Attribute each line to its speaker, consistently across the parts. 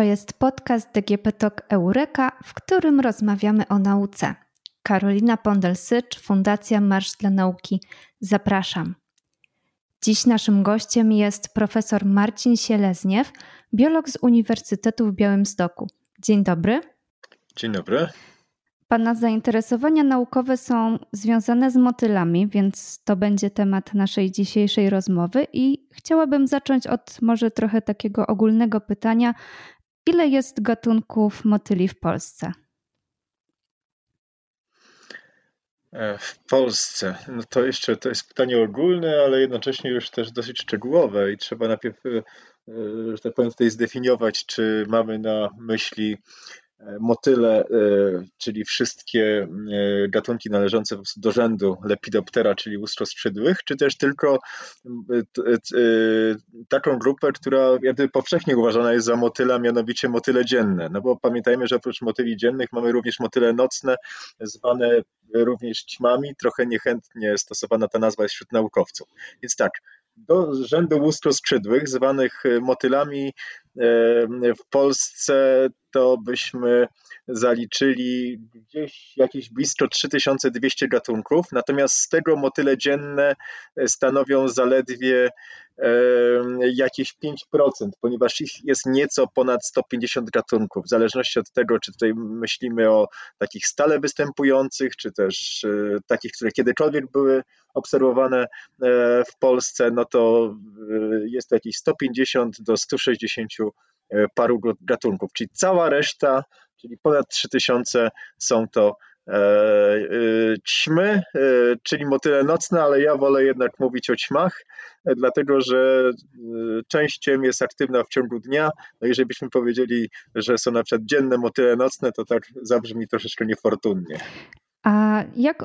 Speaker 1: To jest podcast DGP Talk Eureka, w którym rozmawiamy o nauce. Karolina Pondel-Sycz, Fundacja Marsz dla Nauki. Zapraszam. Dziś naszym gościem jest profesor Marcin Sielezniew, biolog z Uniwersytetu w Białymstoku. Dzień dobry.
Speaker 2: Dzień dobry.
Speaker 1: Pana zainteresowania naukowe są związane z motylami, więc to będzie temat naszej dzisiejszej rozmowy. I chciałabym zacząć od może trochę takiego ogólnego pytania: ile jest gatunków motyli w Polsce?
Speaker 2: E, w Polsce. No to jeszcze to jest pytanie ogólne, ale jednocześnie już też dosyć szczegółowe i trzeba najpierw, e, że tak powiem, tutaj zdefiniować, czy mamy na myśli motyle, e, czyli wszystkie e, gatunki należące do rzędu Lepidoptera, czyli lustroskrzydłych, czy też tylko e, taką grupę, która jakby powszechnie uważana jest za motyla, mianowicie motyle dzienne. No bo pamiętajmy, że oprócz motyli dziennych mamy również motyle nocne, zwane również ćmami. Trochę niechętnie stosowana ta nazwa jest wśród naukowców. Więc tak, do rzędu lustroskrzydłych, zwanych motylami w Polsce to byśmy zaliczyli gdzieś jakieś blisko 3200 gatunków, natomiast z tego motyle dzienne stanowią zaledwie jakieś 5%, ponieważ ich jest nieco ponad 150 gatunków, w zależności od tego, czy tutaj myślimy o takich stale występujących, czy też e, takich, które kiedykolwiek były obserwowane e, w Polsce, no to e, jest to jakieś 150 do 160 paru gatunków, czyli cała reszta, czyli ponad 3000 są to E, e, ćmy, e, czyli motyle nocne, ale ja wolę jednak mówić o ćmach, dlatego że część ciem jest aktywna w ciągu dnia. No jeżeli byśmy powiedzieli, że są na przykład dzienne motyle nocne, to tak zabrzmi troszeczkę niefortunnie.
Speaker 1: A jak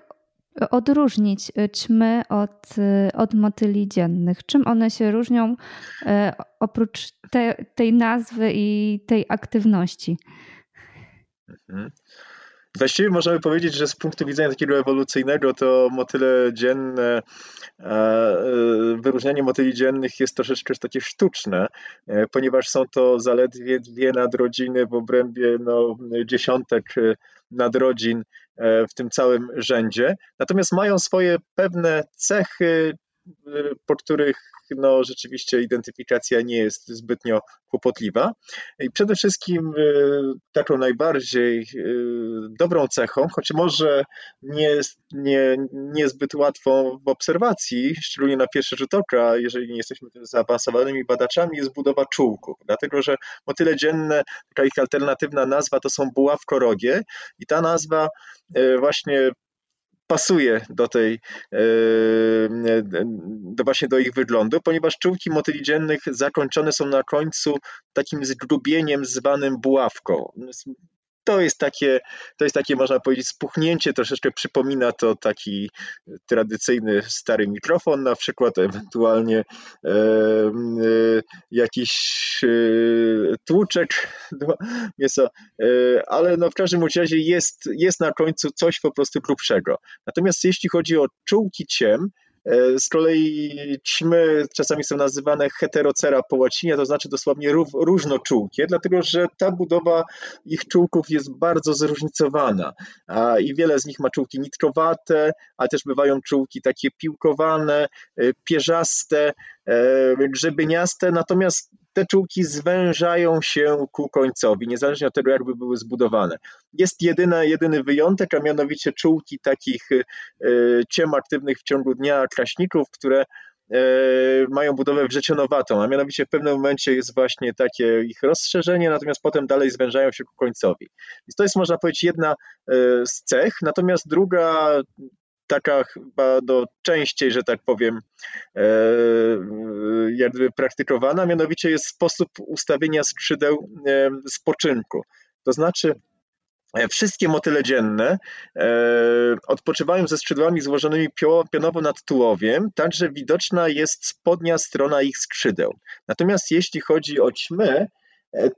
Speaker 1: odróżnić ćmy od, od motyli dziennych? Czym one się różnią oprócz te, tej nazwy i tej aktywności?
Speaker 2: Mhm. Właściwie możemy powiedzieć, że z punktu widzenia takiego ewolucyjnego to motyle dzienne, e, e, wyróżnianie motyli dziennych jest troszeczkę takie sztuczne, e, ponieważ są to zaledwie dwie nadrodziny w obrębie no, dziesiątek nadrodzin w tym całym rzędzie. Natomiast mają swoje pewne cechy, po których no, rzeczywiście identyfikacja nie jest zbytnio kłopotliwa. I przede wszystkim e, taką najbardziej e, dobrą cechą, choć może nie, nie, niezbyt łatwą w obserwacji, szczególnie na pierwszy rzut oka, jeżeli nie jesteśmy zaawansowanymi badaczami, jest budowa czółków. Dlatego, że motyle dzienne, taka ich alternatywna nazwa to są buławkorogie i ta nazwa e, właśnie pasuje do tej, e, do właśnie do ich wyglądu, ponieważ czułki motyli dziennych zakończone są na końcu takim zgrubieniem zwanym buławką to jest takie, to jest takie, można powiedzieć, spuchnięcie, troszeczkę przypomina to taki tradycyjny stary mikrofon, na przykład ewentualnie e, e, jakiś e, tłuczek mięso, e, ale no w każdym razie jest, jest na końcu coś po prostu grubszego. Natomiast jeśli chodzi o czułki ciem, z kolei ćmy czasami są nazywane heterocera po łacinie, to znaczy dosłownie różnoczułkie, dlatego że ta budowa ich czółków jest bardzo zróżnicowana i wiele z nich ma czułki nitkowate, a też bywają czułki takie piłkowane, e, pierzaste, e, grzebieniaste, natomiast te czułki zwężają się ku końcowi, niezależnie od tego, jakby były zbudowane. Jest jedyny, jedyny wyjątek, a mianowicie czułki takich e, ciem aktywnych w ciągu dnia kraśników, które e, mają budowę wrzecionowatą, a mianowicie w pewnym momencie jest właśnie takie ich rozszerzenie, natomiast potem dalej zwężają się ku końcowi. Więc to jest, można powiedzieć, jedna e, z cech, natomiast druga taka chyba do częściej, że tak powiem, e, jakby praktykowana, mianowicie jest sposób ustawienia skrzydeł e, spoczynku. To znaczy, e, Wszystkie motyle dzienne odpoczywają ze skrzydłami złożonymi pionowo nad tułowiem, także widoczna jest spodnia strona ich skrzydeł. Natomiast jeśli chodzi o ćmy,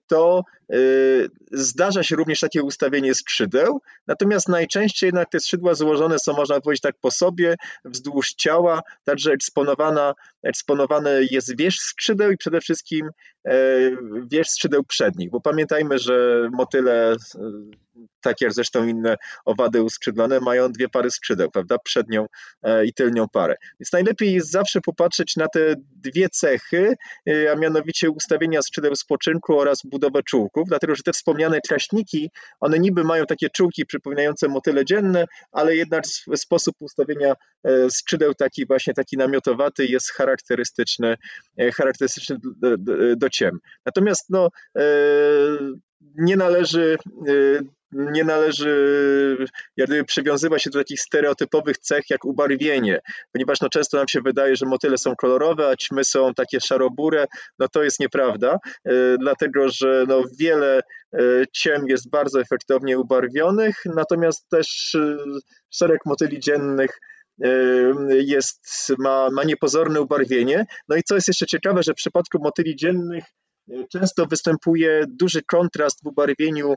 Speaker 2: to y, zdarza się również takie ustawienie skrzydeł, natomiast najczęściej jednak te skrzydła złożone są, można powiedzieć tak po sobie, wzdłuż ciała, także eksponowana eksponowany jest wierzch skrzydeł i przede wszystkim wierzch skrzydeł przednich, bo pamiętajmy, że motyle tak jak zresztą inne owady uskrzydlone, mają dwie pary skrzydeł, prawda? Przednią e, i tylnią parę. Więc najlepiej jest zawsze popatrzeć na te dwie cechy, e, a mianowicie ustawienia skrzydeł spoczynku oraz budowę czółków, dlatego że te wspomniane kraśniki, one niby mają takie czółki przypominające motyle dzienne, ale jednak sposób ustawienia e, skrzydeł taki właśnie taki namiotowaty jest charakterystyczny, charakterystyczny do ciem. Natomiast no, nie należy nie należy jak gdyby przywiązywać się do takich stereotypowych cech jak ubarwienie, ponieważ no często nam się wydaje, że motyle są kolorowe, a ćmy są takie szarobure, no to jest nieprawda, e, dlatego że no wiele e, ciem jest bardzo efektownie ubarwionych, natomiast też szereg motyli dziennych jest, ma, ma niepozorne ubarwienie. No i co jest jeszcze ciekawe, że w przypadku motyli dziennych często występuje duży kontrast w ubarwieniu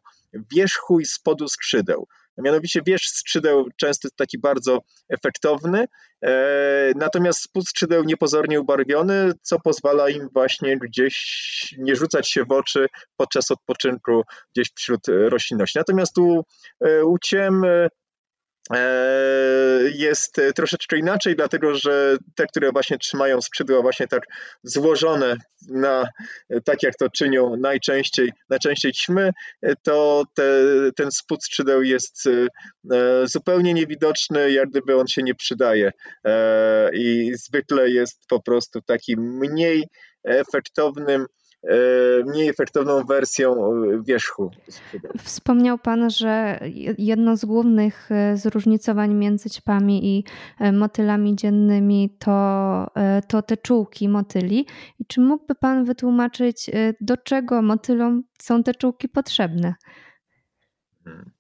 Speaker 2: wierzchu i spodu skrzydeł. Mianowicie wierzch skrzydeł często jest taki bardzo efektowny, e, natomiast spód skrzydeł niepozornie ubarwiony, co pozwala im właśnie gdzieś nie rzucać się w oczy podczas odpoczynku gdzieś wśród roślinności. Natomiast u, e, u ciem E, jest troszeczkę inaczej, dlatego że te, które właśnie trzymają skrzydła właśnie tak złożone na, tak jak to czynią najczęściej, najczęściej ćmy, to te, ten spód skrzydeł jest e, zupełnie niewidoczny, jak gdyby on się nie przydaje. E, i zwykle jest po prostu takim mniej efektownym E, mniej efektowną wersją e, wierzchu.
Speaker 1: Wspomniał Pan, że jedno z głównych e, zróżnicowań między ćpami i motylami dziennymi to, to te czułki motyli. I czy mógłby Pan wytłumaczyć, do czego motylom są te czułki potrzebne? Hmm.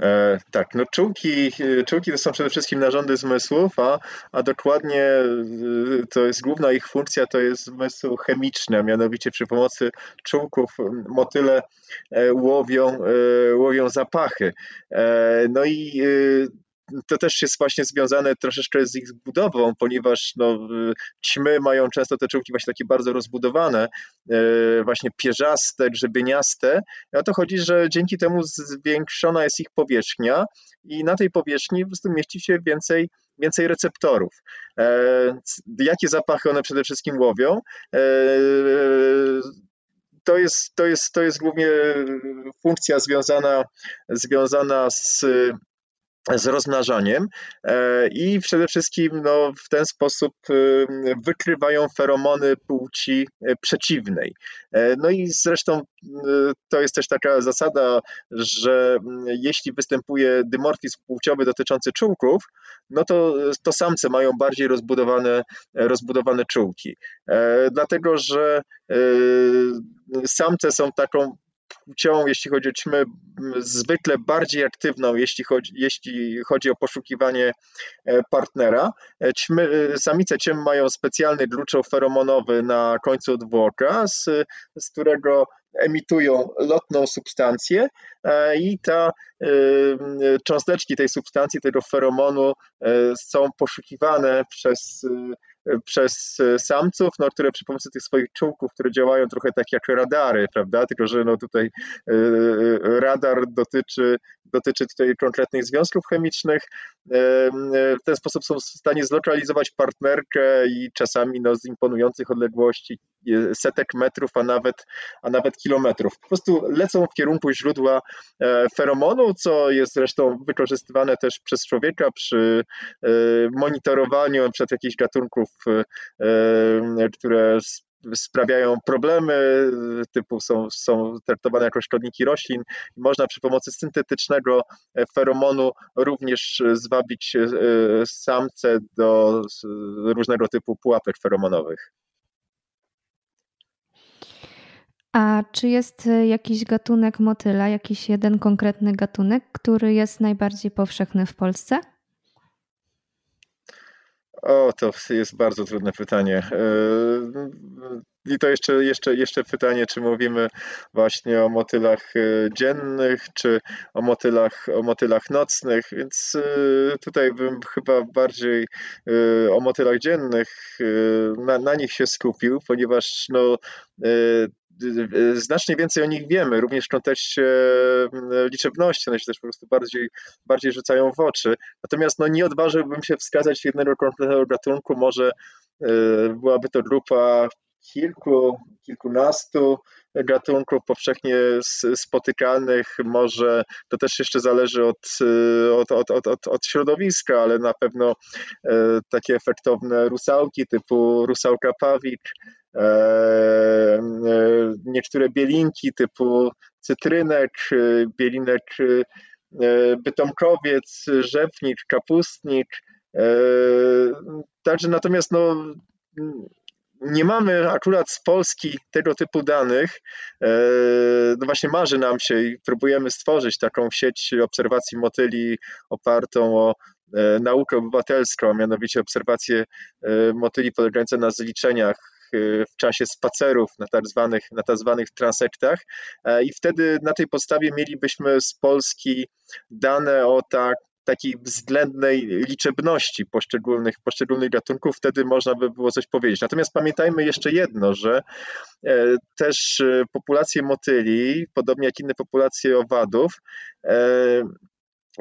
Speaker 2: E, tak, no czułki, czułki to są przede wszystkim narządy zmysłów, a, a dokładnie e, to jest główna ich funkcja, to jest zmysł chemiczny, a mianowicie przy pomocy czułków motyle e, łowią, łowią zapachy. No i to też jest właśnie związane troszeczkę z ich budową, ponieważ no, ćmy mają często te czułki właśnie takie bardzo rozbudowane, e, właśnie pierzaste, grzebieniaste. O to chodzi, że dzięki temu zwiększona jest ich powierzchnia i na tej powierzchni po prostu mieści się więcej więcej receptorów. E, jakie zapachy one przede wszystkim łowią? E, to jest, to jest, to jest głównie funkcja związana, związana z z rozmnażaniem e, i przede wszystkim no, w ten sposób e, wykrywają feromony płci e, przeciwnej. No i zresztą to jest też taka zasada, że jeśli występuje dymorfizm płciowy dotyczący czółków, no to, to samce mają bardziej rozbudowane, rozbudowane czółki. Dlatego, że samce są taką płcią, jeśli chodzi o ćmę, zwykle bardziej aktywną, jeśli chodzi, jeśli chodzi o poszukiwanie e, partnera. E, ćmy, e, samice ciem mają specjalny gluczoł feromonowy na końcu odwłoka, z, z którego emitują lotną substancję i ta cząsteczki tej substancji, tego feromonu są poszukiwane przez przez e, samców, no, które przy pomocy tych swoich czułków, które działają trochę tak jak radary, prawda? Tylko, że no tutaj e, e, radar dotyczy, dotyczy tutaj konkretnych związków chemicznych. W ten sposób są w stanie zlokalizować partnerkę i czasami no, z imponujących odległości setek metrów, a nawet, a nawet kilometrów. Po prostu lecą w kierunku źródła feromonu, co jest zresztą wykorzystywane też przez człowieka przy monitorowaniu przed jakichś gatunków E, e, które sprawiają problemy, typu są, są traktowane jako szkodniki roślin. Można przy pomocy syntetycznego feromonu również zwabić e, samce do różnego typu pułapek feromonowych.
Speaker 1: A czy jest jakiś gatunek motyla, jakiś jeden konkretny gatunek, który jest najbardziej powszechny w Polsce?
Speaker 2: O, to jest bardzo trudne pytanie. I to jeszcze, jeszcze, jeszcze pytanie, czy mówimy właśnie o motylach dziennych, czy o motylach, o motylach nocnych, więc tutaj bym chyba bardziej o motylach dziennych na, na nich się skupił, ponieważ no, znacznie więcej o nich wiemy, również w kontekście liczebności, one się też po prostu bardziej, bardziej rzucają w oczy. Natomiast no, nie odważyłbym się wskazać jednego konkretnego gatunku, może e, byłaby to grupa kilku, kilkunastu gatunków powszechnie spotykanych. Może to też jeszcze zależy od, od, od, od, od środowiska, ale na pewno e, takie efektowne rusałki typu rusałka pawik, e, e, niektóre bielinki typu cytrynek, bielinek bytomkowiec, rzepnik, kapustnik. Także natomiast no, nie mamy akurat z Polski tego typu danych. E, no właśnie marzy nam się i próbujemy stworzyć taką sieć obserwacji motyli opartą o e, naukę obywatelską, a mianowicie obserwacje e, motyli polegające na zliczeniach w czasie spacerów na tak zwanych, na tak zwanych transektach i wtedy na tej podstawie mielibyśmy z Polski dane o tak takiej względnej liczebności poszczególnych, poszczególnych gatunków, wtedy można by było coś powiedzieć. Natomiast pamiętajmy jeszcze jedno, że e, też e, populacje motyli, podobnie jak inne populacje owadów, e,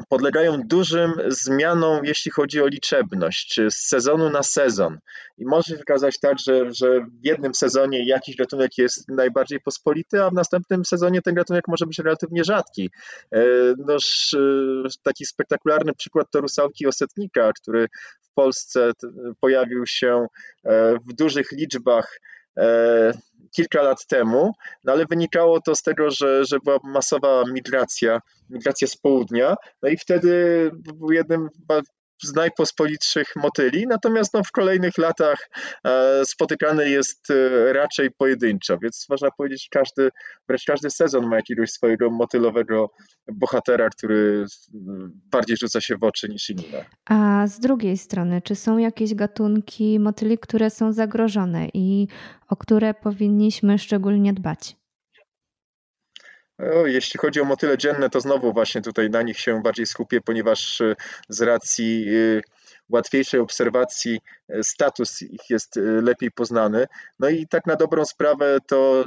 Speaker 2: podlegają dużym zmianom, jeśli chodzi o liczebność, z sezonu na sezon. I może się okazać tak, że, że w jednym sezonie jakiś gatunek jest najbardziej pospolity, a w następnym sezonie ten gatunek może być relatywnie rzadki. E, noż e, taki spektakularny przykład to rusałki osetnika, który w Polsce pojawił się e, w dużych liczbach kilka lat temu, no ale wynikało to z tego, że, że była masowa migracja, migracja z południa, no i wtedy był jednym z najpospolitszych motyli, natomiast no, w kolejnych latach e, spotykany jest e, raczej pojedynczo, więc można powiedzieć, każdy, wręcz każdy sezon ma jakiegoś swojego motylowego bohatera, który bardziej rzuca się w oczy niż inne.
Speaker 1: A z drugiej strony, czy są jakieś gatunki motyli, które są zagrożone i o które powinniśmy szczególnie dbać?
Speaker 2: Jeśli chodzi o motyle dzienne, to znowu właśnie tutaj na nich się bardziej skupię, ponieważ y, z racji y, łatwiejszej obserwacji y, status ich jest lepiej poznany. No i tak na dobrą sprawę to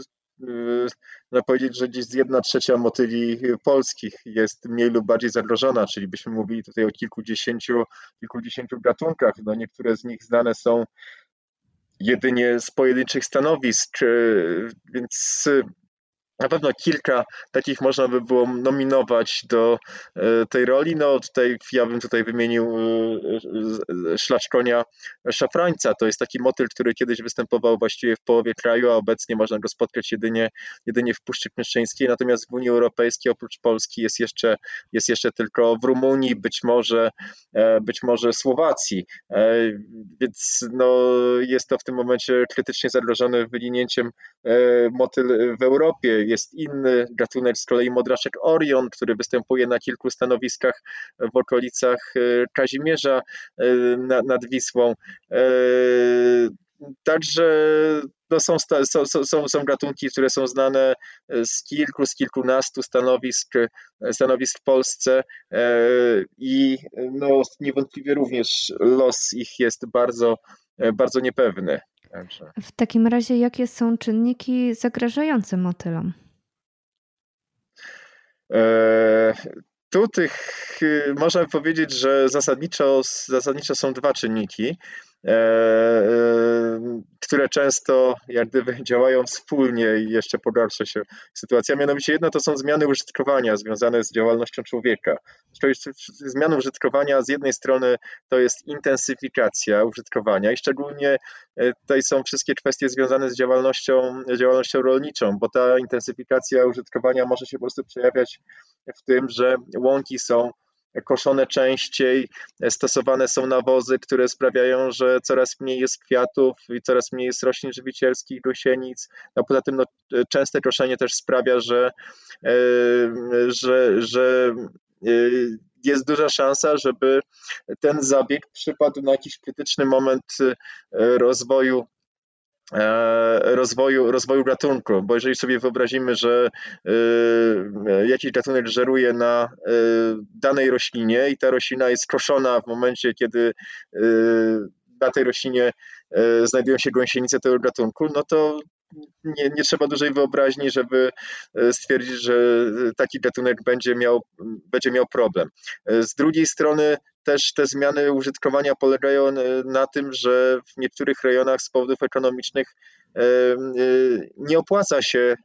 Speaker 2: można powiedzieć, że gdzieś z jedna trzecia motyli polskich jest mniej lub bardziej zagrożona, czyli byśmy mówili tutaj o kilkudziesięciu, kilkudziesięciu gatunkach. No niektóre z nich znane są jedynie z pojedynczych stanowisk, więc na pewno kilka takich można by było nominować do e, tej roli. No tutaj ja bym tutaj wymienił e, szlaczkonia szafrańca. To jest taki motyl, który kiedyś występował właściwie w połowie kraju, a obecnie można go spotkać jedynie, jedynie w Puszczy Knyszczyńskiej. Natomiast w Unii Europejskiej oprócz Polski jest jeszcze, jest jeszcze tylko w Rumunii, być może, e, być może Słowacji. Więc no, jest to w tym momencie krytycznie zagrożone wylinięciem motyl w Europie jest inny gatunek, z kolei modraszek Orion, który występuje na kilku stanowiskach w okolicach e, Kazimierza e, nad Wisłą. E, także to są, są, są, są gatunki, które są znane z kilku, z kilkunastu stanowisk, stanowisk w Polsce i no, niewątpliwie również los ich jest bardzo, bardzo niepewny.
Speaker 1: W takim razie, jakie są czynniki zagrażające motylom?
Speaker 2: E, tu tych, y, można powiedzieć, że zasadniczo, zasadniczo są dwa czynniki. E, e, które często jak gdyby działają wspólnie i jeszcze pogarsza się sytuacja. Mianowicie jedno to są zmiany użytkowania związane z działalnością człowieka. Zmiany użytkowania z jednej strony to jest intensyfikacja użytkowania i szczególnie tutaj są wszystkie kwestie związane z działalnością, działalnością rolniczą, bo ta intensyfikacja użytkowania może się po prostu przejawiać w tym, że łąki są koszone częściej, stosowane są nawozy, które sprawiają, że coraz mniej jest kwiatów i coraz mniej jest roślin żywicielskich, gąsienic. No poza tym no, częste koszenie też sprawia, że, e, że, że e, jest duża szansa, żeby ten zabieg przypadł na jakiś krytyczny moment rozwoju rozwoju, rozwoju gatunku, bo jeżeli sobie wyobrazimy, że jakiś gatunek żeruje na danej roślinie i ta roślina jest koszona w momencie, kiedy na tej roślinie znajdują się gąsienice tego gatunku, no to nie, nie trzeba dużej wyobraźni, żeby e, stwierdzić, że taki gatunek będzie miał, będzie miał problem. E, z drugiej strony też te zmiany użytkowania polegają na tym, że w niektórych rejonach z powodów ekonomicznych e, nie opłaca się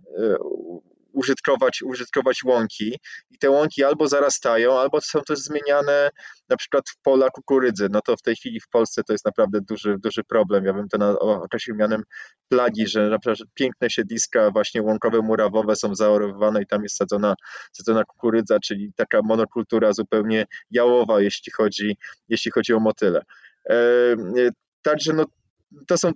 Speaker 2: użytkować, użytkować łąki i te łąki albo zarastają, albo są też zmieniane na przykład w pola kukurydzy. No to w tej chwili w Polsce to jest naprawdę duży, duży problem. Ja bym to na, określił mianem plagi, że na przykład piękne siedliska właśnie łąkowe, murawowe są zaorowywane i tam jest sadzona, sadzona kukurydza, czyli taka monokultura zupełnie jałowa, jeśli chodzi, jeśli chodzi o motyle. E, e, także no, to są,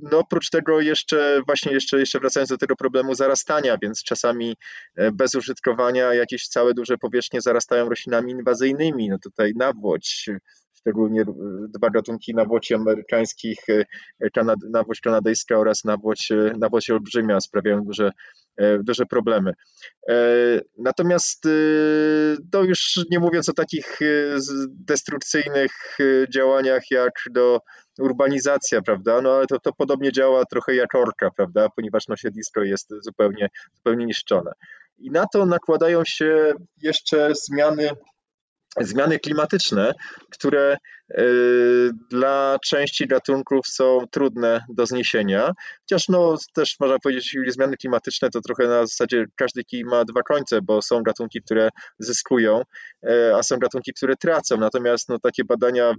Speaker 2: no oprócz tego jeszcze, właśnie jeszcze, jeszcze wracając do tego problemu zarastania, więc czasami e, bez użytkowania jakieś całe duże powierzchnie zarastają roślinami inwazyjnymi, no tutaj nawłoć, szczególnie dwa gatunki nawłoci amerykańskich, e, kanad, nawłoć kanadyjska oraz nawłoć, nawłoć olbrzymia sprawiają duże, e, duże problemy. Natomiast to już nie mówiąc o takich destrukcyjnych działaniach jak do urbanizacja, prawda? No ale to, to podobnie działa trochę jak orka, prawda? Ponieważ no, siedlisko jest zupełnie, zupełnie niszczone. I na to nakładają się jeszcze zmiany zmiany klimatyczne, które y, dla części gatunków są trudne do zniesienia. Chociaż no, też można powiedzieć, że zmiany klimatyczne to trochę na zasadzie każdy kij ma dwa końce, bo są gatunki, które zyskują, y, a są gatunki, które tracą. Natomiast no, takie badania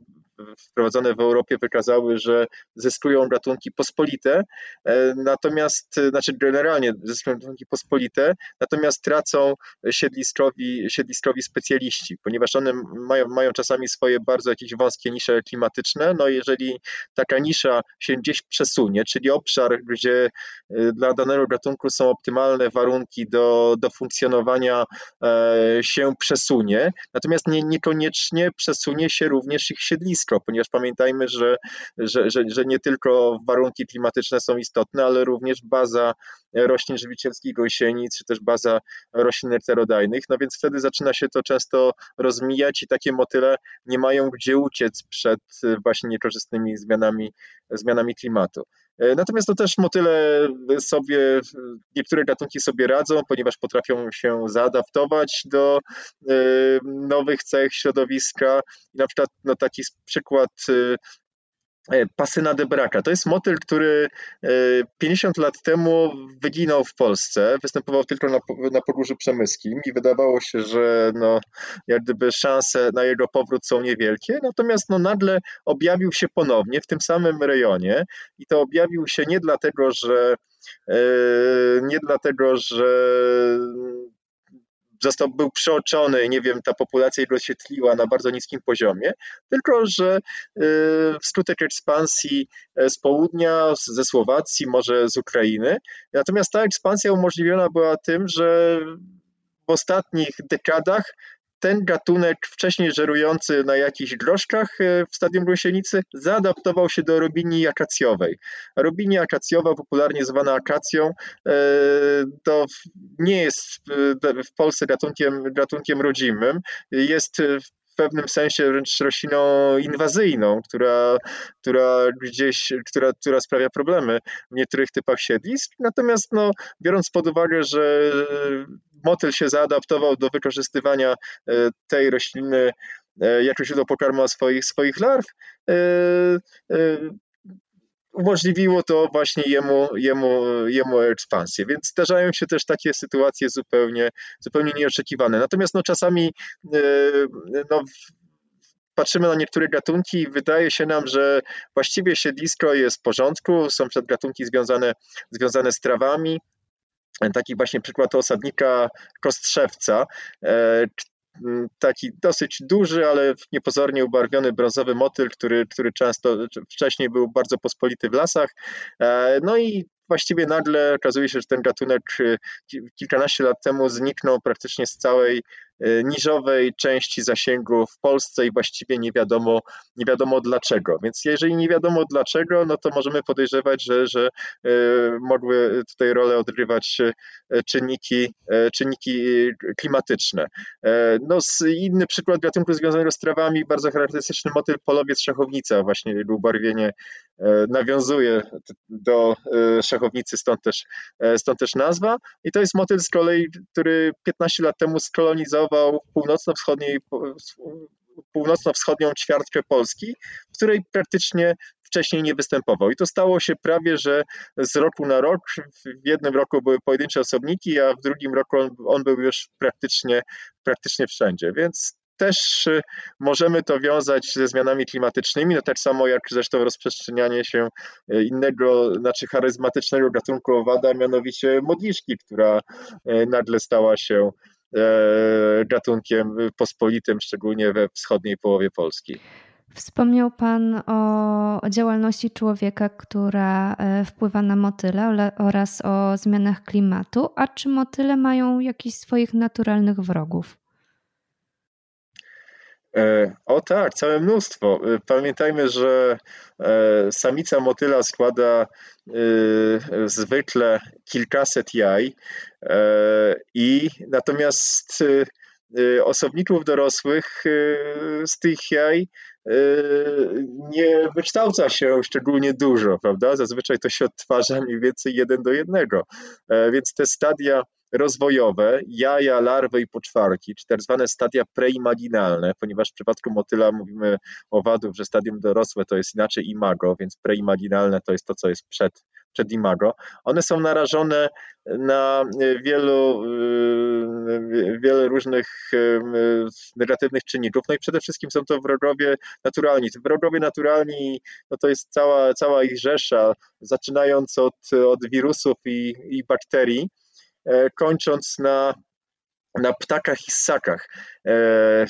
Speaker 2: wprowadzone w Europie wykazały, że zyskują gatunki pospolite, e, natomiast, znaczy generalnie zyskują gatunki pospolite, natomiast tracą siedliskowi, siedliskowi specjaliści, ponieważ one mają, mają czasami swoje bardzo jakieś wąskie nisze klimatyczne, no jeżeli taka nisza się gdzieś przesunie, czyli obszar, gdzie e, dla danego gatunku są optymalne warunki do, do funkcjonowania e, się przesunie, natomiast nie, niekoniecznie przesunie się również ich siedlisko, ponieważ pamiętajmy, że, że, że, że nie tylko warunki klimatyczne są istotne, ale również baza roślin żywicielskich gąsienic, czy też baza roślin heterodajnych, no więc wtedy zaczyna się to często rozmijać i takie motyle nie mają gdzie uciec przed właśnie niekorzystnymi zmianami, zmianami klimatu. Natomiast to też motyle sobie, niektóre gatunki sobie radzą, ponieważ potrafią się zaadaptować do e, nowych cech środowiska. Na przykład no, taki przykład e, E, Pasyna de Braca. To jest motyl, który 50 e, lat temu wyginął w Polsce, występował tylko na, na Pogórzu Przemyskim i wydawało się, że no, jak gdyby szanse na jego powrót są niewielkie, natomiast no, nagle objawił się ponownie w tym samym rejonie i to objawił się nie dlatego, że e, nie dlatego, że został, był przeoczony, nie wiem, ta populacja jego się tliła na bardzo niskim poziomie, tylko że y, wskutek ekspansji e, z południa, ze Słowacji, może z Ukrainy, natomiast ta ekspansja umożliwiona była tym, że w ostatnich dekadach ten gatunek wcześniej żerujący na jakichś groszkach e, w stadium gąsienicy zaadaptował się do robini akacjowej. Robini akacjowa, popularnie zwana akacją, e, to nie jest w Polsce gatunkiem, gatunkiem rodzimym, jest w pewnym sensie wręcz rośliną inwazyjną, która, która gdzieś, która, która sprawia problemy w niektórych typach siedlisk. Natomiast no, biorąc pod uwagę, że motyl się zaadaptował do wykorzystywania e, tej rośliny e, jako źródło pokarmu swoich, swoich larw, e, umożliwiło to właśnie jemu, jemu, jemu ekspansję. Więc zdarzają się też takie sytuacje zupełnie, zupełnie nieoczekiwane. Natomiast no, czasami no, patrzymy na niektóre gatunki i wydaje się nam, że właściwie siedlisko jest w porządku, są przed gatunki związane, związane z trawami, taki właśnie przykład osadnika kostrzewca, e, taki dosyć duży, ale niepozornie ubarwiony brązowy motyl, który, który często wcześniej był bardzo pospolity w lasach. E, no i właściwie nagle okazuje się, że ten gatunek e, kilkanaście lat temu zniknął praktycznie z całej, niżowej części zasięgu w Polsce i właściwie nie wiadomo, nie wiadomo dlaczego. Więc jeżeli nie wiadomo dlaczego, no to możemy podejrzewać, że, że mogły tutaj rolę odgrywać czynniki, czynniki klimatyczne. No, inny przykład gatunku związanego z trawami, bardzo charakterystyczny motyl polowiec szachownica, właśnie ubarwienie nawiązuje do szachownicy, stąd też, stąd też nazwa. I to jest motyl z kolei, który 15 lat temu skolonizował północno-wschodniej północno-wschodnią ćwiartkę Polski, w której praktycznie wcześniej nie występował. I to stało się prawie, że z roku na rok. W jednym roku były pojedyncze osobniki, a w drugim roku on, on był już praktycznie, praktycznie wszędzie. Więc też y, możemy to wiązać ze zmianami klimatycznymi, no tak samo jak zresztą rozprzestrzenianie się y, innego, znaczy charyzmatycznego gatunku owada, mianowicie modliszki, która y, nagle stała się e, gatunkiem pospolitym, szczególnie we wschodniej połowie Polski.
Speaker 1: Wspomniał Pan o działalności człowieka, która e, wpływa na motyle oraz o zmianach klimatu. A czy motyle mają jakichś swoich naturalnych wrogów?
Speaker 2: E, o tak, całe mnóstwo. E, pamiętajmy, że e, samica motyla składa zwykle kilkaset jaj i natomiast osobników dorosłych z tych jaj nie wykształca się szczególnie dużo, prawda? Zazwyczaj to się odtwarza mniej więcej jeden do jednego. Więc te stadia rozwojowe, jaja, larwy i poczwarki, czy tak zwane stadia preimaginalne, ponieważ w przypadku motyla mówimy owadów, że stadium dorosłe to jest inaczej imago, więc preimaginalne to jest to, co jest przed, przed imago. One są narażone na wielu, wiele różnych negatywnych czynników. No i przede wszystkim są to wrogowie naturalni. Wrogowie naturalni no to jest cała, cała ich rzesza, zaczynając od, od wirusów i, i bakterii, E, kończąc na na ptakach i ssakach e, e,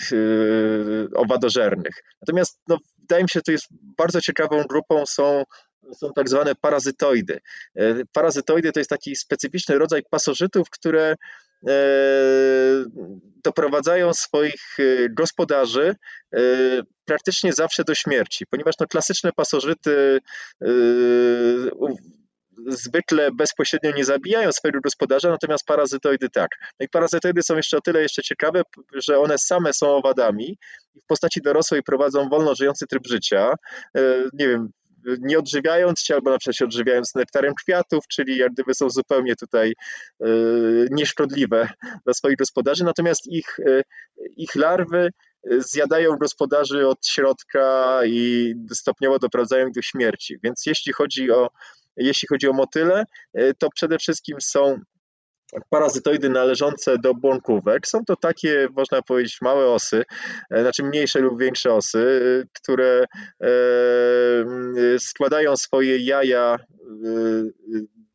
Speaker 2: owadożernych. Natomiast no, wydaje mi się, że to jest bardzo ciekawą grupą są, są tak zwane parazytoidy. E, parazytoidy to jest taki specyficzny rodzaj pasożytów, które e, doprowadzają swoich e, gospodarzy praktycznie zawsze do śmierci, ponieważ no, klasyczne pasożyty zwykle bezpośrednio nie zabijają swojego gospodarza, natomiast parazytoidy tak. No i parazytoidy są jeszcze o tyle jeszcze ciekawe, że one same są owadami i w postaci dorosłej prowadzą wolno żyjący tryb życia. E, nie wiem, nie odżywiając się, albo na przykład się odżywiając nektarem kwiatów, czyli jak gdyby są zupełnie tutaj e, nieszkodliwe dla swoich gospodarzy, natomiast ich, e, ich larwy zjadają gospodarzy od środka i stopniowo doprowadzają do śmierci. Więc jeśli chodzi o jeśli chodzi o motyle, e, to przede wszystkim są parazytoidy należące do błąkówek. Są to takie, można powiedzieć, małe osy, e, znaczy mniejsze lub większe osy, e, które składają swoje jaja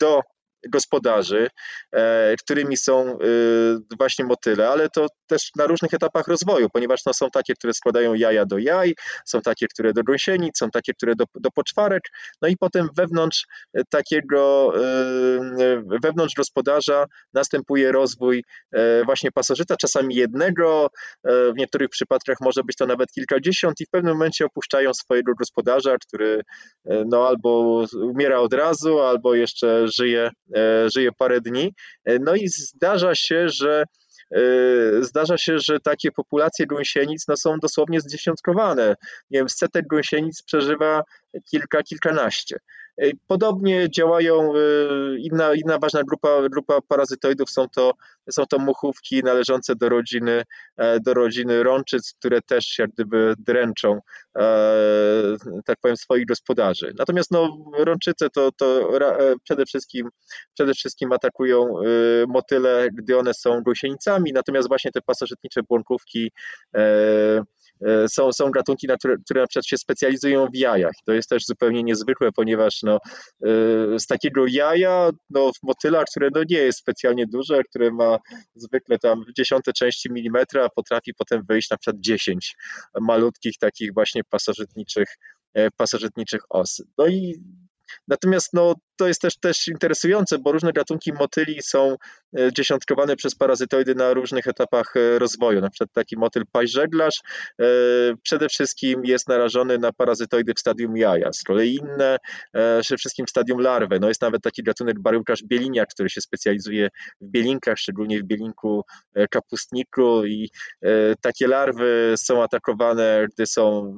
Speaker 2: do gospodarzy, którymi są właśnie motyle, ale to też na różnych etapach rozwoju, ponieważ no, są takie, które składają jaja do jaj, są takie, które do gąsienic, są takie, które do, do poczwarek, no i potem wewnątrz takiego, e, wewnątrz gospodarza następuje rozwój właśnie pasożyta, czasami jednego, w niektórych przypadkach może być to nawet kilkadziesiąt i w pewnym momencie opuszczają swojego gospodarza, który no albo umiera od razu, albo jeszcze żyje E, żyje parę dni. E, no i zdarza się, że e, zdarza się, że takie populacje gąsienic no, są dosłownie zdziesiątkowane. Nie wiem, setek gąsienic przeżywa kilka, kilkanaście. Podobnie działają inna, inna ważna grupa, grupa parazytoidów, są to, są to muchówki należące do rodziny, do rodziny rączyc, które też jak gdyby dręczą tak powiem swoich gospodarzy. Natomiast no, rączyce to, to przede, wszystkim, przede wszystkim atakują motyle, gdy one są gąsienicami, natomiast właśnie te pasożytnicze błąkówki E, są, są gatunki, na które, które na przykład się specjalizują w jajach. To jest też zupełnie niezwykłe, ponieważ no, e, z takiego jaja no, motyla, które no, nie jest specjalnie duże, które ma zwykle tam dziesiąte części milimetra, potrafi potem wyjść na przykład 10 malutkich takich właśnie pasożytniczych, e, pasożytniczych os. No i Natomiast no, to jest też, też interesujące, bo różne gatunki motyli są dziesiątkowane przez parazytoidy na różnych etapach rozwoju. Na przykład taki motyl paźżeglarz przede wszystkim jest narażony na parazytoidy w stadium jaja, z kolei inne przede wszystkim w stadium larwy. No jest nawet taki gatunek baryłkarz bieliniak, który się specjalizuje w bielinkach, szczególnie w bielinku kapustniku i takie larwy są atakowane, gdy są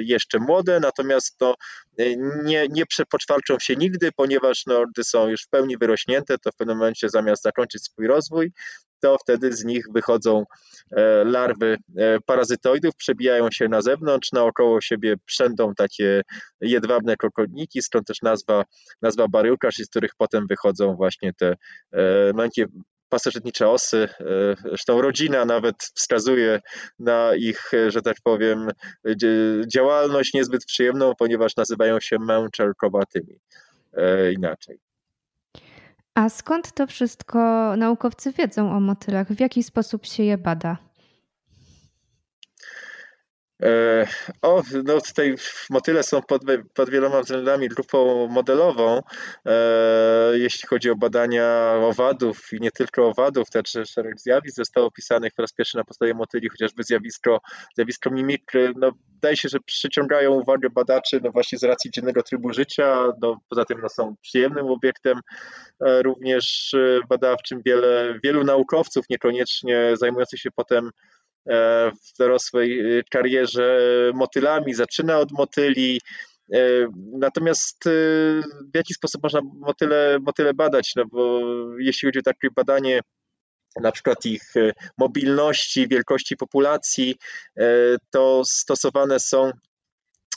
Speaker 2: jeszcze młode, natomiast to y, nie, nie przepoczwarczą się nigdy, ponieważ no, gdy są już w pełni wyrośnięte, to w pewnym momencie zamiast zakończyć swój rozwój, to wtedy z nich wychodzą e, larwy e, parazytoidów, przebijają się na zewnątrz, naokoło siebie przędą takie jedwabne krokodniki, stąd też nazwa, nazwa baryłkarz, z których potem wychodzą właśnie te e, maleńkie pasożytnicze osy. E, zresztą rodzina nawet wskazuje na ich, e, że tak powiem, działalność niezbyt przyjemną, ponieważ nazywają się męczarkowatymi. E, inaczej.
Speaker 1: A skąd to wszystko naukowcy wiedzą o motylach? W jaki sposób się je bada?
Speaker 2: E, o, no tutaj motyle są pod, pod wieloma względami grupą modelową, e, jeśli chodzi o badania owadów i nie tylko owadów, też szereg zjawisk zostało opisanych po raz pierwszy na podstawie motyli, chociażby zjawisko, zjawisko mimikry, no, wydaje się, że przyciągają uwagę badaczy no właśnie z racji dziennego trybu życia, no, poza tym no, są przyjemnym obiektem e, również badawczym. Wiele, wielu naukowców, niekoniecznie zajmujących się potem E, w dorosłej e, karierze motylami, zaczyna od motyli. E, natomiast w jaki sposób można motyle, motyle badać? No bo jeśli chodzi o takie badanie na przykład ich mobilności, wielkości populacji, to stosowane są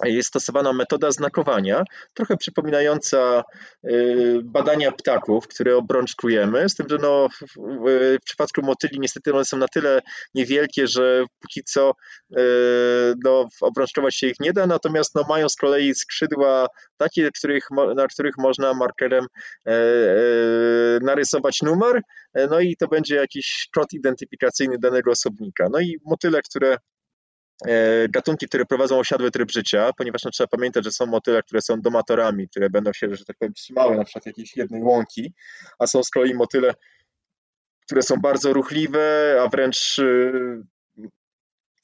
Speaker 2: jest stosowana metoda znakowania, trochę przypominająca y, badania ptaków, które obrączkujemy, z tym, że no, w przypadku motyli niestety one są na tyle niewielkie, że póki co y, no, obrączkować się ich nie da, natomiast no, mają z kolei skrzydła takie, których, na których można markerem e, e, narysować numer, no i to będzie jakiś kod identyfikacyjny danego osobnika. No i motyle, które E, gatunki, które prowadzą osiadły tryb życia, ponieważ no, trzeba pamiętać, że są motyle, które są domatorami, które będą się, że tak powiem, trzymały na przykład jakiejś jednej łąki, a są z kolei motyle, które są bardzo ruchliwe, a wręcz y,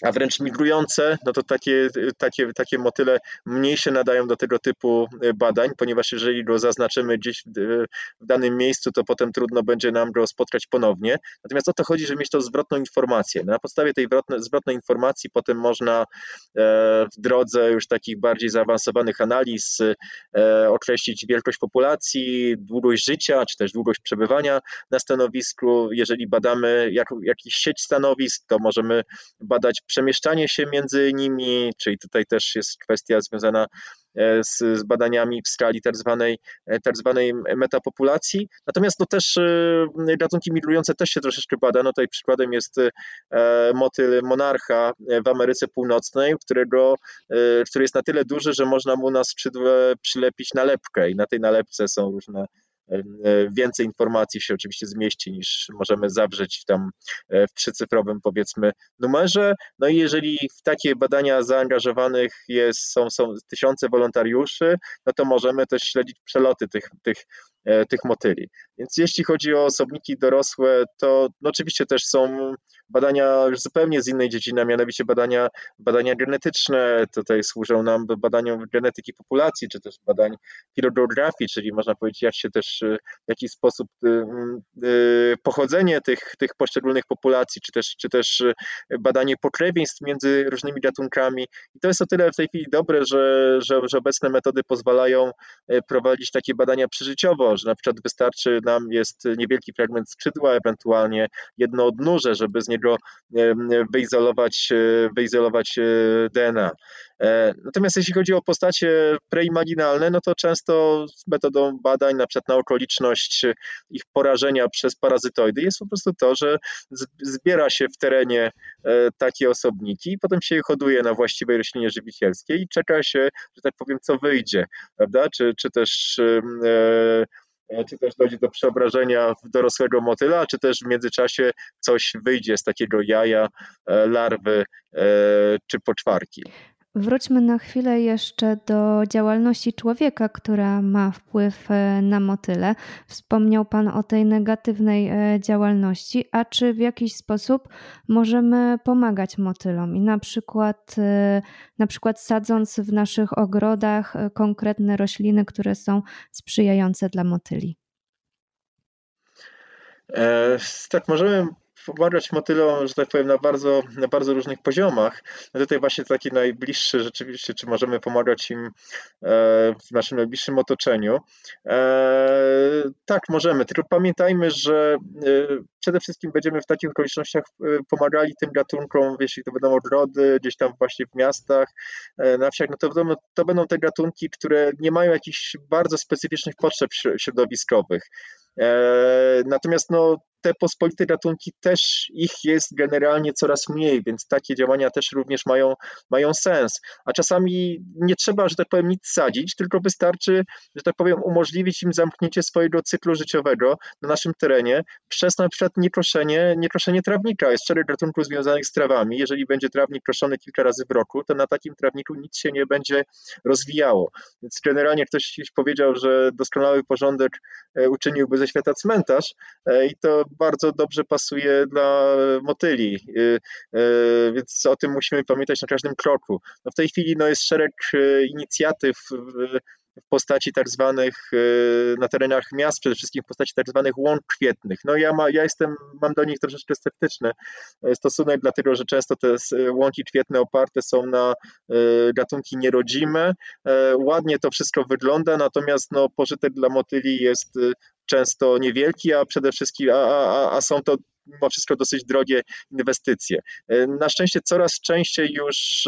Speaker 2: a wręcz migrujące, no to takie, takie, takie motyle mniej się nadają do tego typu e, badań, ponieważ jeżeli go zaznaczymy gdzieś w danym miejscu, to potem trudno będzie nam go spotkać ponownie. Natomiast o to chodzi, żeby mieć tą zwrotną informację. Na podstawie tej zwrotnej informacji potem można e, w drodze już takich bardziej zaawansowanych analiz e, określić wielkość populacji, długość życia, czy też długość przebywania na stanowisku. Jeżeli badamy jak, jakiś sieć stanowisk, to możemy badać przemieszczanie się między nimi, czyli tutaj też jest kwestia związana e, z, z badaniami w skali tak zwanej, e, tak zwanej metapopulacji. Natomiast no też e, gatunki migrujące też się troszeczkę bada. No tutaj przykładem jest motyl monarcha w Ameryce Północnej, którego, który jest na tyle duży, że można mu na skrzydle przylepić nalepkę i na tej nalepce są różne więcej informacji się oczywiście zmieści niż możemy zawrzeć tam e, w trzycyfrowym powiedzmy numerze. No i jeżeli w takie badania zaangażowanych jest, są, są tysiące wolontariuszy, no to możemy też śledzić przeloty tych, tych E, tych motyli. Więc jeśli chodzi o osobniki dorosłe, to no oczywiście też są badania zupełnie z innej dziedziny, mianowicie badania, badania genetyczne. Tutaj służą nam badaniom genetyki populacji, czy też badań filogeografii, czyli można powiedzieć, jak się też e, w jakiś sposób e, pochodzenie tych, tych poszczególnych populacji, czy też, czy też badanie pokrewieństw między różnymi gatunkami. I to jest o tyle w tej chwili dobre, że, że, że obecne metody pozwalają prowadzić takie badania przeżyciowo, że na przykład wystarczy nam jest niewielki fragment skrzydła, ewentualnie jedno odnóże, żeby z niego wyizolować, e, wyizolować e, DNA. E, natomiast jeśli chodzi o postacie preimaginalne, no to często metodą badań, na przykład na okoliczność ich porażenia przez parazytoidy, jest po prostu to, że zbiera się w terenie takie osobniki i potem się je hoduje na właściwej roślinie żywicielskiej i czeka się, że tak powiem, co wyjdzie, prawda? Czy, czy też E, czy też dojdzie do przeobrażenia w dorosłego motyla, czy też w międzyczasie coś wyjdzie z takiego jaja, e, larwy e, czy poczwarki.
Speaker 1: Wróćmy na chwilę jeszcze do działalności człowieka, która ma wpływ e, na motyle. Wspomniał Pan o tej negatywnej e, działalności, a czy w jakiś sposób możemy pomagać motylom i na przykład, e, na przykład sadząc w naszych ogrodach konkretne rośliny, które są sprzyjające dla motyli?
Speaker 2: E, tak, możemy pomagać motylom, że tak powiem, na bardzo, na bardzo różnych poziomach. No tutaj właśnie taki najbliższy rzeczywiście, czy możemy pomagać im e, w naszym najbliższym otoczeniu. E, tak, możemy, tylko pamiętajmy, że e, przede wszystkim będziemy w takich okolicznościach pomagali tym gatunkom, jeśli to będą ogrody, gdzieś tam właśnie w miastach, na wsiach, no to będą, to będą te gatunki, które nie mają jakichś bardzo specyficznych potrzeb środowiskowych. Natomiast no, te pospolite gatunki też ich jest generalnie coraz mniej, więc takie działania też również mają, mają sens. A czasami nie trzeba, że tak powiem, nic sadzić, tylko wystarczy, że tak powiem, umożliwić im zamknięcie swojego cyklu życiowego na naszym terenie przez na przykład niekoszenie, niekoszenie trawnika. Jest szereg gatunków związanych z trawami. Jeżeli będzie trawnik koszony kilka razy w roku, to na takim trawniku nic się nie będzie rozwijało. Więc generalnie ktoś powiedział, że doskonały porządek e, uczyniłby ze świata cmentarz e, i to bardzo dobrze pasuje dla motyli, y, y, więc o tym musimy pamiętać na każdym kroku. No w tej chwili no jest szereg y, inicjatyw w postaci tak zwanych, na terenach miast, przede wszystkim w postaci tak zwanych łąk kwietnych. No ja, ma, ja jestem, mam do nich troszeczkę sceptyczny stosunek, dlatego że często te łąki kwietne oparte są na gatunki nierodzime. Ładnie to wszystko wygląda, natomiast no, pożytek dla motyli jest często niewielki, a przede wszystkim, a, a, a są to mimo wszystko dosyć drogie inwestycje. Na szczęście coraz częściej już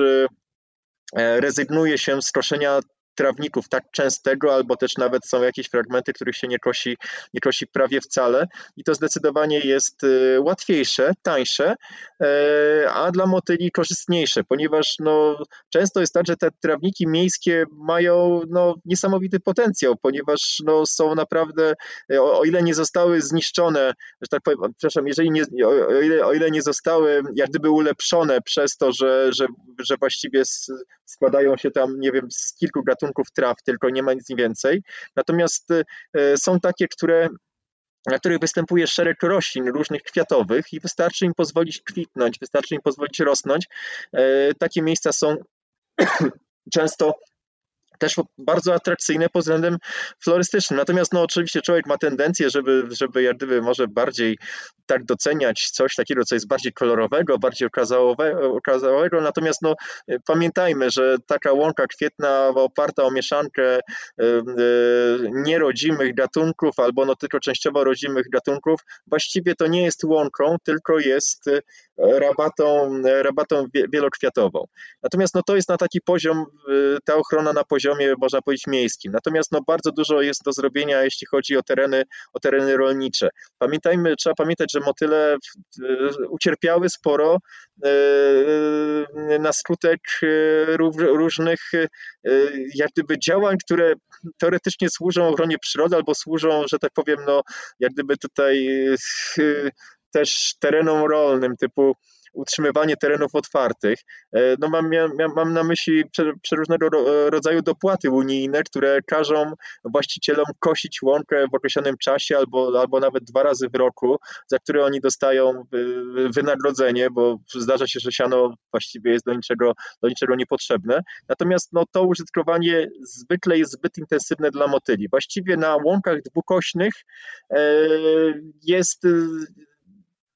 Speaker 2: e, rezygnuje się z koszenia trawników tak częstego, albo też nawet są jakieś fragmenty, których się nie kosi, nie kosi prawie wcale. I to zdecydowanie jest y, łatwiejsze, tańsze, e, a dla motyli korzystniejsze, ponieważ no, często jest tak, że te trawniki miejskie mają no, niesamowity potencjał, ponieważ no, są naprawdę, o, o ile nie zostały zniszczone, że tak powiem, przepraszam, jeżeli nie, o, ile, o ile nie zostały jak gdyby ulepszone przez to, że, że, że właściwie składają się tam, nie wiem, z kilku gatunków, gatunków traw, tylko nie ma nic więcej. Natomiast e, są takie, które na których występuje szereg roślin różnych kwiatowych i wystarczy im pozwolić kwitnąć, wystarczy im pozwolić rosnąć. E, takie miejsca są często też bardzo atrakcyjne pod względem florystycznym. Natomiast no oczywiście człowiek ma tendencję, żeby, żeby jak gdyby może bardziej tak doceniać coś takiego, co jest bardziej kolorowego, bardziej okazałego. Natomiast no pamiętajmy, że taka łąka kwietna oparta o mieszankę y, y, nierodzimych gatunków albo no tylko częściowo rodzimych gatunków, właściwie to nie jest łąką, tylko jest rabatą, rabatą wielokwiatową. Natomiast no to jest na taki poziom, y, ta ochrona na poziomie można powiedzieć, miejskim. Natomiast no, bardzo dużo jest do zrobienia, jeśli chodzi o tereny, o tereny rolnicze. Pamiętajmy, trzeba pamiętać, że motyle ucierpiały sporo e, na skutek różnych jak gdyby działań, które teoretycznie służą ochronie przyrody albo służą, że tak powiem, no jak gdyby tutaj też terenom rolnym typu utrzymywanie terenów otwartych. E, no mam, mam na myśli przeróżnego rodzaju dopłaty unijne, które każą właścicielom kosić łąkę w określonym czasie albo, albo nawet dwa razy w roku, za które oni dostają wynagrodzenie, bo zdarza się, że siano właściwie jest do niczego, do niczego niepotrzebne. Natomiast no, to użytkowanie zwykle jest zbyt intensywne dla motyli. Właściwie na łąkach dwukośnych e, jest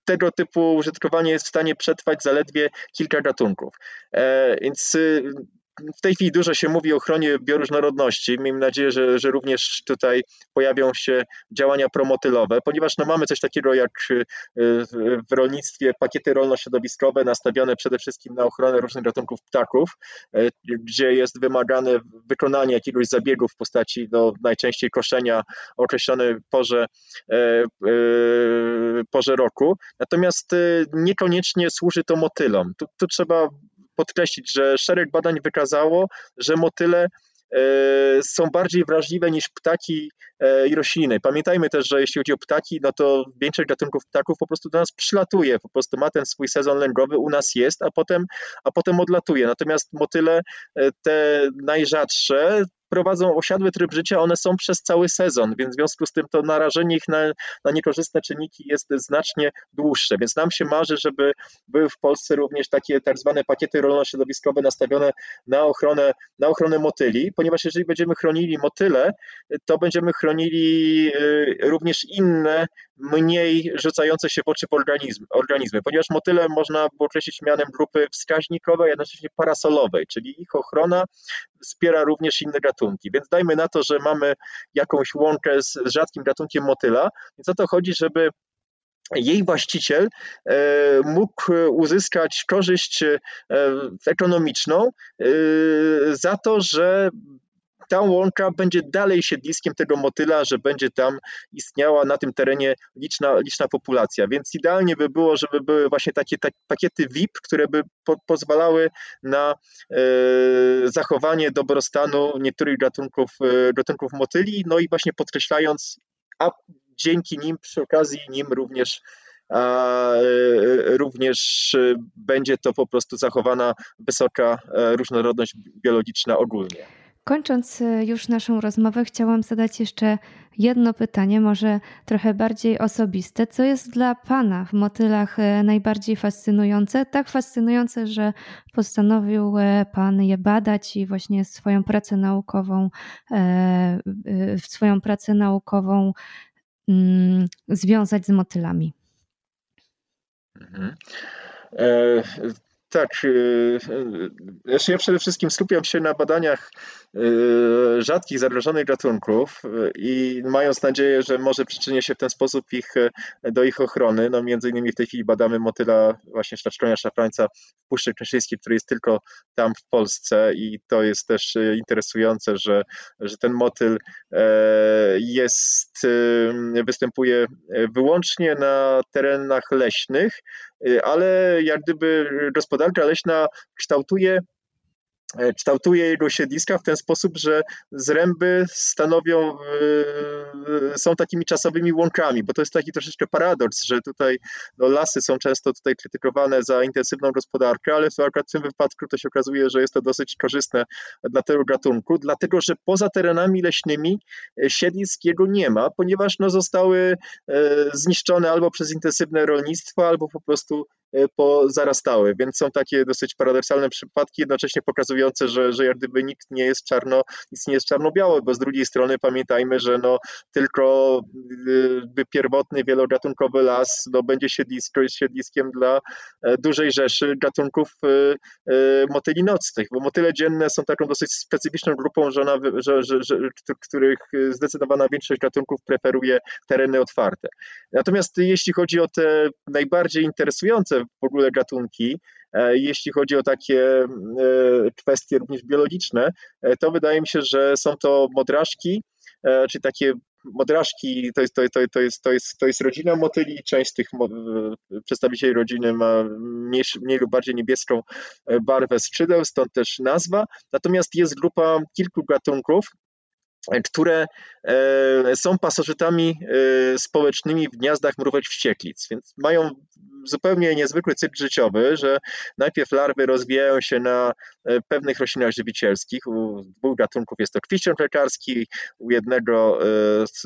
Speaker 2: tego typu użytkowanie jest w stanie przetrwać zaledwie kilka gatunków. E, więc y, w tej chwili dużo się mówi o ochronie bioróżnorodności. Miejmy nadzieję, że, że również tutaj pojawią się działania promotylowe, ponieważ no, mamy coś takiego jak y, w rolnictwie pakiety rolno-środowiskowe nastawione przede wszystkim na ochronę różnych gatunków ptaków, e, gdzie jest wymagane wykonanie jakiegoś zabiegu w postaci no, najczęściej koszenia o określonej porze, e, e, porze roku. Natomiast niekoniecznie służy to motylom. Tu, tu trzeba podkreślić, że szereg badań wykazało, że motyle są bardziej wrażliwe niż ptaki i rośliny. Pamiętajmy też, że jeśli chodzi o ptaki, no to większość gatunków ptaków po prostu do nas przylatuje, po prostu ma ten swój sezon lęgowy, u nas jest, a potem, a potem odlatuje. Natomiast motyle, te najrzadsze, prowadzą osiadły tryb życia, one są przez cały sezon, więc w związku z tym to narażenie ich na, na niekorzystne czynniki jest znacznie dłuższe. Więc nam się marzy, żeby były w Polsce również takie tak zwane pakiety rolno-środowiskowe nastawione na ochronę, na ochronę motyli, ponieważ jeżeli będziemy chronili motyle, to będziemy chronili y, również inne, mniej rzucające się w oczy organizmy, organizmy ponieważ motyle można określić mianem grupy wskaźnikowej, a jednocześnie parasolowej, czyli ich ochrona wspiera również inne gatunki. Więc dajmy na to, że mamy jakąś łąkę z rzadkim gatunkiem motyla, więc o to chodzi, żeby jej właściciel e, mógł uzyskać korzyść e, ekonomiczną e, za to, że ta łąka będzie dalej siedliskiem tego motyla, że będzie tam istniała na tym terenie liczna, liczna populacja. Więc idealnie by było, żeby były właśnie takie, takie pakiety VIP, które by po, pozwalały na e, zachowanie dobrostanu niektórych gatunków, e, gatunków motyli, no i właśnie podkreślając, a dzięki nim, przy okazji nim również a e, również będzie to po prostu zachowana wysoka e, różnorodność biologiczna ogólnie.
Speaker 1: Kończąc e, już naszą rozmowę, chciałam zadać jeszcze jedno pytanie, może trochę bardziej osobiste. Co jest dla Pana w motylach e, najbardziej fascynujące? Tak fascynujące, że postanowił e, Pan je badać i właśnie swoją pracę naukową, swoją pracę naukową mm, związać z motylami.
Speaker 2: Mhm. Tak, znaczy ja przede wszystkim skupiam się na badaniach y, rzadkich, zagrożonych gatunków y, i mając nadzieję, że może przyczynię się w ten sposób ich, do ich ochrony. No między innymi w tej chwili badamy motyla właśnie szlaczkonia szafrańca w Puszczy Kręszyńskiej, który jest tylko tam w Polsce i to jest też interesujące, że, że ten motyl jest, występuje wyłącznie na terenach leśnych, ale jak gdyby gospodarka leśna kształtuje E, kształtuje jego siedliska w ten sposób, że zręby stanowią, e, są takimi czasowymi łąkami, bo to jest taki troszeczkę paradoks, że tutaj no, lasy są często tutaj krytykowane za intensywną gospodarkę, ale w tym wypadku to się okazuje, że jest to dosyć korzystne dla tego gatunku, dlatego że poza terenami leśnymi e, siedlisk jego nie ma, ponieważ no, zostały zniszczone albo przez intensywne rolnictwo, albo po prostu pozarastały, więc są takie dosyć paradoksalne przypadki, jednocześnie pokazujące, że, że jak gdyby nikt nie jest czarno, nic nie jest czarno-białe, bo z drugiej strony pamiętajmy, że no tylko y, pierwotny wielogatunkowy las no, będzie siedlisko, siedliskiem dla e, dużej rzeszy gatunków y, y, motyli nocnych, bo motyle dzienne są taką dosyć specyficzną grupą, że, ona, że, że, że, których zdecydowana większość gatunków preferuje tereny otwarte. Natomiast jeśli chodzi o te najbardziej interesujące w ogóle gatunki. E, jeśli chodzi o takie e, kwestie również biologiczne, e, to wydaje mi się, że są to modraszki, czy takie modraszki to jest, to, to, to, jest, to, jest, to jest rodzina motyli. Część z tych przedstawicieli rodziny ma mniej, mniej lub bardziej niebieską barwę skrzydeł, stąd też nazwa. Natomiast jest grupa kilku gatunków, które są pasożytami społecznymi w gniazdach mrówek wścieklic, więc mają zupełnie niezwykły cykl życiowy, że najpierw larwy rozwijają się na e, pewnych roślinach żywicielskich. U dwóch gatunków jest to kwiściąg lekarski, u jednego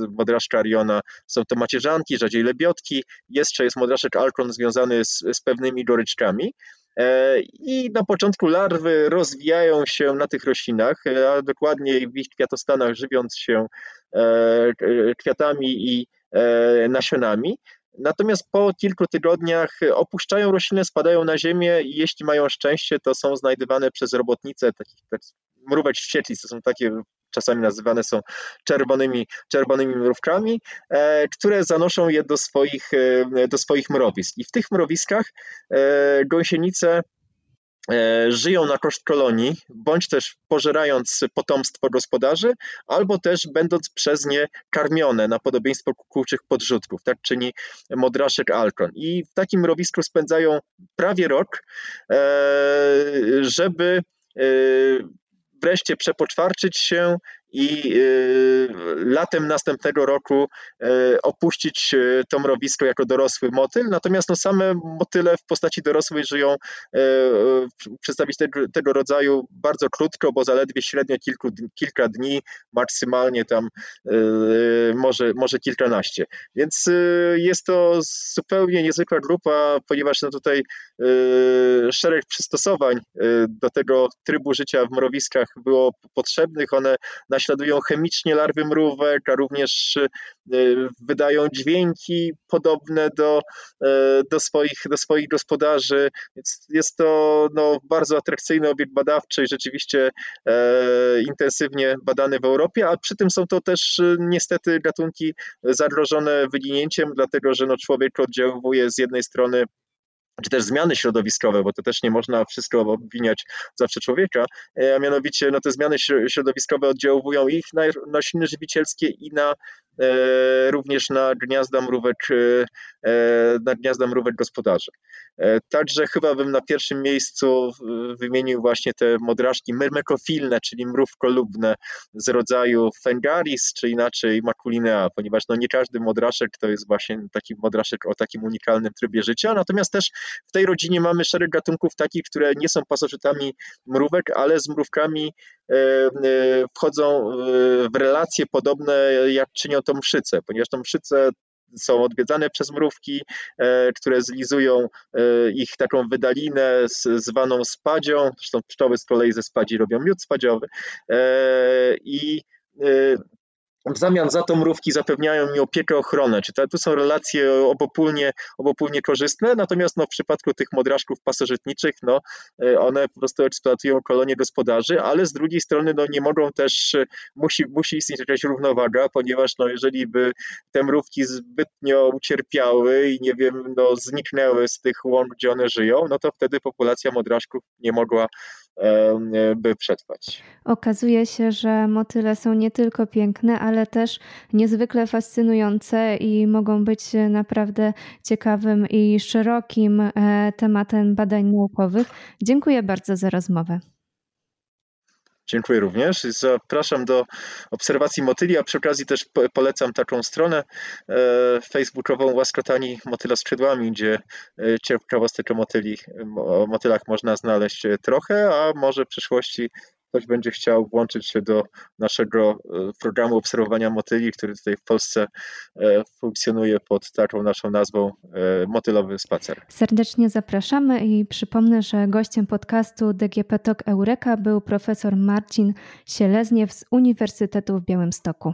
Speaker 2: modraszka Ariona są to macierzanki, rzadziej lebiotki, jeszcze jest modraszek alkon związany z, z pewnymi goryczkami. E, I na początku larwy rozwijają się na tych roślinach, e, a dokładniej w ich kwiatostanach żywiąc się e, kwiatami i nasionami. Natomiast po kilku tygodniach opuszczają roślinę, spadają na ziemię i jeśli mają szczęście, to są znajdywane przez robotnice takich tak, mrówek wścieklic, to są takie czasami nazywane są czerwonymi, czerwonymi mrówkami, e, które zanoszą je do swoich, e, do swoich mrowisk. I w tych mrowiskach e, gąsienice żyją na koszt kolonii, bądź też pożerając potomstwo gospodarzy, albo też będąc przez nie karmione na podobieństwo kukułczych podrzutków, tak czyni modraszek Alkon. I w takim mrowisku spędzają prawie rok, żeby wreszcie przepoczwarczyć się i y, latem następnego roku y, opuścić y, to mrowisko jako dorosły motyl. Natomiast no, same motyle w postaci dorosłej żyją przedstawić tego, tego rodzaju bardzo krótko, bo zaledwie średnio kilku, kilka dni, maksymalnie tam może, może kilkanaście. Więc jest to zupełnie niezwykła grupa, ponieważ no tutaj szereg przystosowań do tego trybu życia w mrowiskach było potrzebnych. One na naśladują chemicznie larwy mrówek, a również e, wydają dźwięki podobne do, e, do, swoich, do swoich gospodarzy. Więc jest to no, bardzo atrakcyjny obiekt badawczy i rzeczywiście e, intensywnie badany w Europie, a przy tym są to też niestety gatunki zagrożone wyginięciem, dlatego że no, człowiek oddziałuje z jednej strony czy też zmiany środowiskowe, bo to też nie można wszystko obwiniać zawsze człowieka, e, a mianowicie no, te zmiany środowiskowe oddziałują ich na rośliny żywicielskie i na E, również na gniazda mrówek, e, e, na gniazda mrówek gospodarzy. Także chyba bym na pierwszym miejscu wymienił właśnie te modraszki myrmekofilne, czyli mrówkolubne z rodzaju Fengaris, czy inaczej Maculinea, ponieważ no nie każdy modraszek to jest właśnie taki modraszek o takim unikalnym trybie życia, natomiast też w tej rodzinie mamy szereg gatunków takich, które nie są pasożytami mrówek, ale z mrówkami wchodzą w relacje podobne, jak czynią to mszyce, ponieważ to mszyce są odwiedzane przez mrówki, e, które zlizują e, ich taką wydalinę zwaną spadzią, zresztą pszczoły z kolei ze spadzi robią miód spadziowy. E, i w zamian za to mrówki zapewniają mi opiekę, ochronę. Czy to, tu są relacje obopólnie, obopólnie korzystne, natomiast no, w przypadku tych modraszków pasożytniczych, no, e, one po prostu eksploatują kolonie gospodarzy, ale z drugiej strony no, nie mogą też, e, musi, musi istnieć jakaś równowaga, ponieważ no, jeżeli by te mrówki zbytnio ucierpiały i nie wiem, no, zniknęły z tych łąk, gdzie one żyją, no to wtedy populacja modraszków nie mogła by przetrwać.
Speaker 1: Okazuje się, że motyle są nie tylko piękne, ale też niezwykle fascynujące i mogą być naprawdę ciekawym i szerokim e, tematem badań naukowych. Dziękuję bardzo za rozmowę.
Speaker 2: Dziękuję również. Zapraszam do obserwacji motyli, a przy okazji też polecam taką stronę e, facebookową Łaskotani Motyla Skrzydłami, gdzie e, ciekawostek o motyli, o motylach można znaleźć trochę, a może w przyszłości ktoś będzie chciał włączyć się do naszego e, programu obserwowania motyli, który tutaj w Polsce e, funkcjonuje pod taką naszą nazwą e, Motylowy Spacer.
Speaker 1: Serdecznie zapraszamy i przypomnę, że gościem podcastu DGP Talk Eureka był profesor Marcin Sielezniew z Uniwersytetu w Białymstoku.